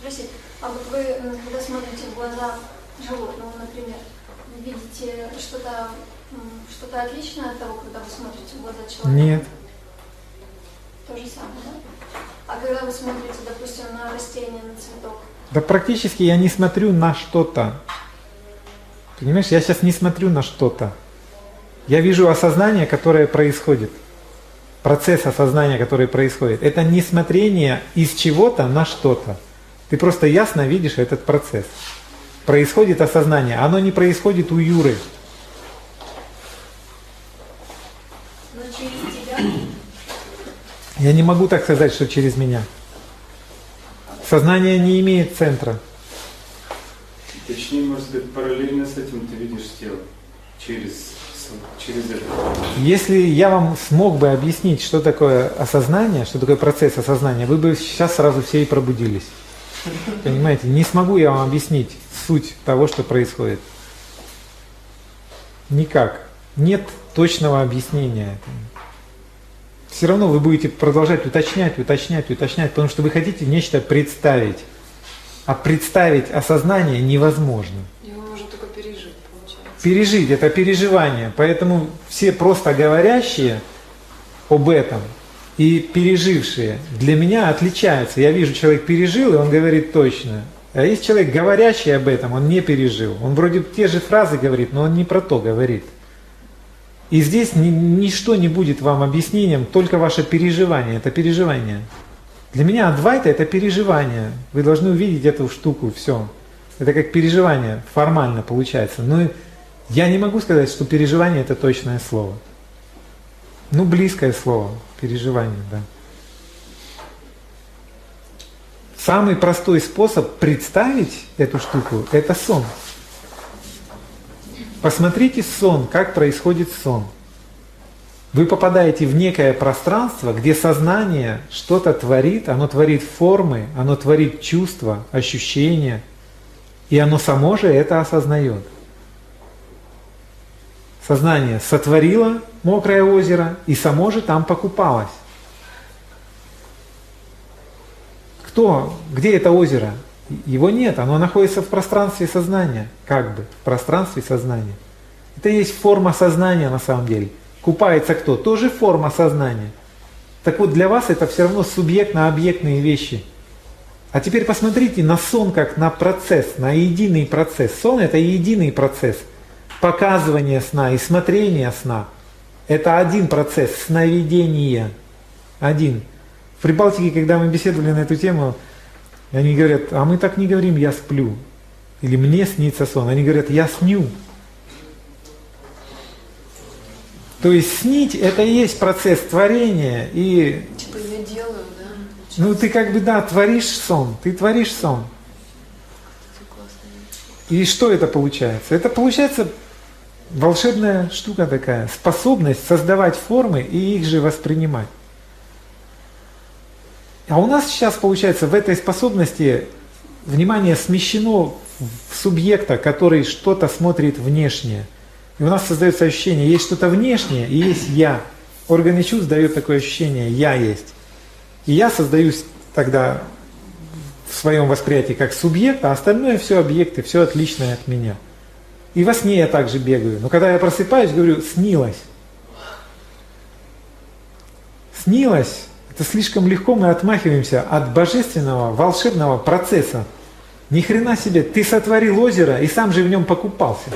спросить, а вот вы, когда смотрите в глаза животного, например, видите что-то что-то отличное от того, когда вы смотрите в глаза человека? Нет. То же самое, да? А когда вы смотрите, допустим, на растение, на цветок? Да практически я не смотрю на что-то. Понимаешь, я сейчас не смотрю на что-то. Я вижу осознание, которое происходит. Процесс осознания, который происходит. Это не смотрение из чего-то на что-то. Ты просто ясно видишь этот процесс. Происходит осознание. Оно не происходит у Юры. Но через тебя? Я не могу так сказать, что через меня. Сознание не имеет центра. Точнее, может быть, параллельно с этим ты видишь тело через, через это. Если я вам смог бы объяснить, что такое осознание, что такое процесс осознания, вы бы сейчас сразу все и пробудились. Понимаете? Не смогу я вам объяснить суть того, что происходит. Никак. Нет точного объяснения этому. Все равно вы будете продолжать уточнять, уточнять, уточнять, потому что вы хотите нечто представить. А представить осознание невозможно. Его можно только пережить, получается. Пережить это переживание. Поэтому все просто говорящие об этом и пережившие для меня отличаются. Я вижу, человек пережил, и он говорит точно. А есть человек, говорящий об этом, он не пережил. Он вроде те же фразы говорит, но он не про то говорит. И здесь ни, ничто не будет вам объяснением, только ваше переживание. Это переживание. Для меня Адвайта это переживание. Вы должны увидеть эту штуку, все. Это как переживание, формально получается. Но я не могу сказать, что переживание это точное слово. Ну, близкое слово, переживание, да. Самый простой способ представить эту штуку – это сон. Посмотрите сон, как происходит сон. Вы попадаете в некое пространство, где сознание что-то творит, оно творит формы, оно творит чувства, ощущения, и оно само же это осознает. Сознание сотворило мокрое озеро и само же там покупалось. Кто, где это озеро? Его нет, оно находится в пространстве сознания, как бы, в пространстве сознания. Это есть форма сознания на самом деле. Купается кто? Тоже форма сознания. Так вот, для вас это все равно субъектно-объектные вещи. А теперь посмотрите на сон как на процесс, на единый процесс. Сон это единый процесс. Показывание сна и смотрение сна. Это один процесс, сновидения. Один. В Прибалтике, когда мы беседовали на эту тему, они говорят, а мы так не говорим, я сплю. Или мне снится сон. Они говорят, я сню. То есть снить это и есть процесс творения. И, Типа я делаю, да? ну ты как бы, да, творишь сон, ты творишь сон. И что это получается? Это получается волшебная штука такая, способность создавать формы и их же воспринимать. А у нас сейчас получается в этой способности внимание смещено в субъекта, который что-то смотрит внешнее. И у нас создается ощущение, есть что-то внешнее и есть я. Органы чувств дают такое ощущение, я есть. И я создаюсь тогда в своем восприятии как субъект, а остальное все объекты, все отличное от меня. И во сне я также бегаю. Но когда я просыпаюсь, говорю, снилось. Снилось. Это слишком легко мы отмахиваемся от божественного, волшебного процесса. Ни хрена себе, ты сотворил озеро и сам же в нем покупался.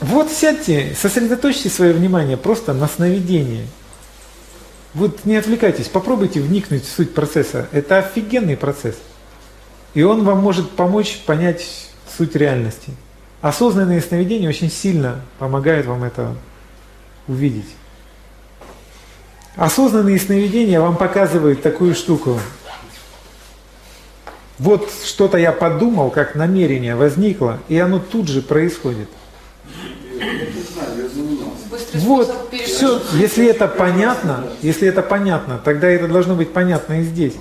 Вот сядьте, сосредоточьте свое внимание просто на сновидении. Вот не отвлекайтесь, попробуйте вникнуть в суть процесса. Это офигенный процесс. И он вам может помочь понять суть реальности. Осознанные сновидения очень сильно помогают вам это увидеть. Осознанные сновидения вам показывают такую штуку. Вот что-то я подумал, как намерение возникло, и оно тут же происходит. Вот, все, если это понятно, если это понятно, тогда это должно быть понятно и здесь.